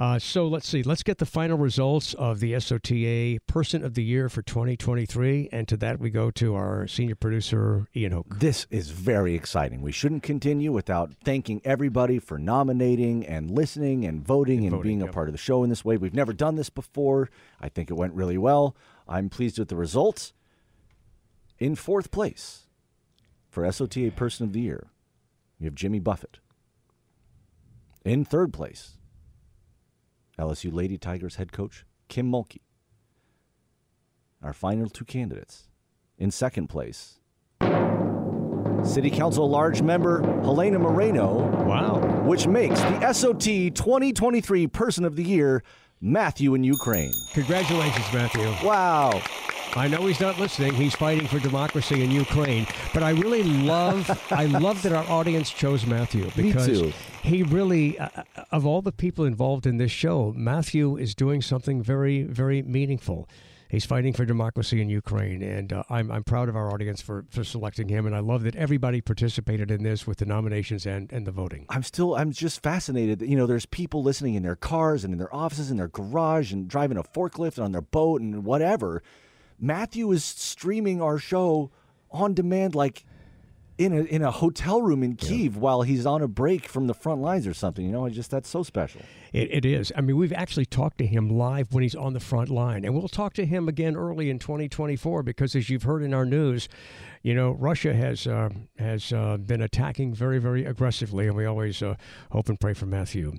Uh, so let's see. Let's get the final results of the SOTA Person of the Year for 2023. And to that, we go to our senior producer, Ian Hoke. This is very exciting. We shouldn't continue without thanking everybody for nominating and listening and voting and, and voting, being yep. a part of the show in this way. We've never done this before. I think it went really well. I'm pleased with the results. In fourth place for SOTA Person of the Year, we have Jimmy Buffett. In third place, LSU Lady Tigers head coach Kim Mulkey. Our final two candidates. In second place, City Council large member Helena Moreno. Wow. Which makes the SOT 2023 Person of the Year Matthew in Ukraine. Congratulations, Matthew. Wow. I know he's not listening. He's fighting for democracy in Ukraine. But I really love, I love that our audience chose Matthew because he really, uh, uh, of all the people involved in this show, Matthew is doing something very, very meaningful. He's fighting for democracy in Ukraine, and uh, I'm, I'm proud of our audience for, for selecting him. And I love that everybody participated in this with the nominations and, and the voting. I'm still, I'm just fascinated that, you know, there's people listening in their cars and in their offices, in their garage, and driving a forklift and on their boat and whatever. Matthew is streaming our show on demand like in a in a hotel room in Kiev yeah. while he's on a break from the front lines or something. You know, I just that's so special. It, it is. I mean, we've actually talked to him live when he's on the front line, and we'll talk to him again early in 2024 because, as you've heard in our news, you know, Russia has uh, has uh, been attacking very, very aggressively, and we always uh, hope and pray for Matthew.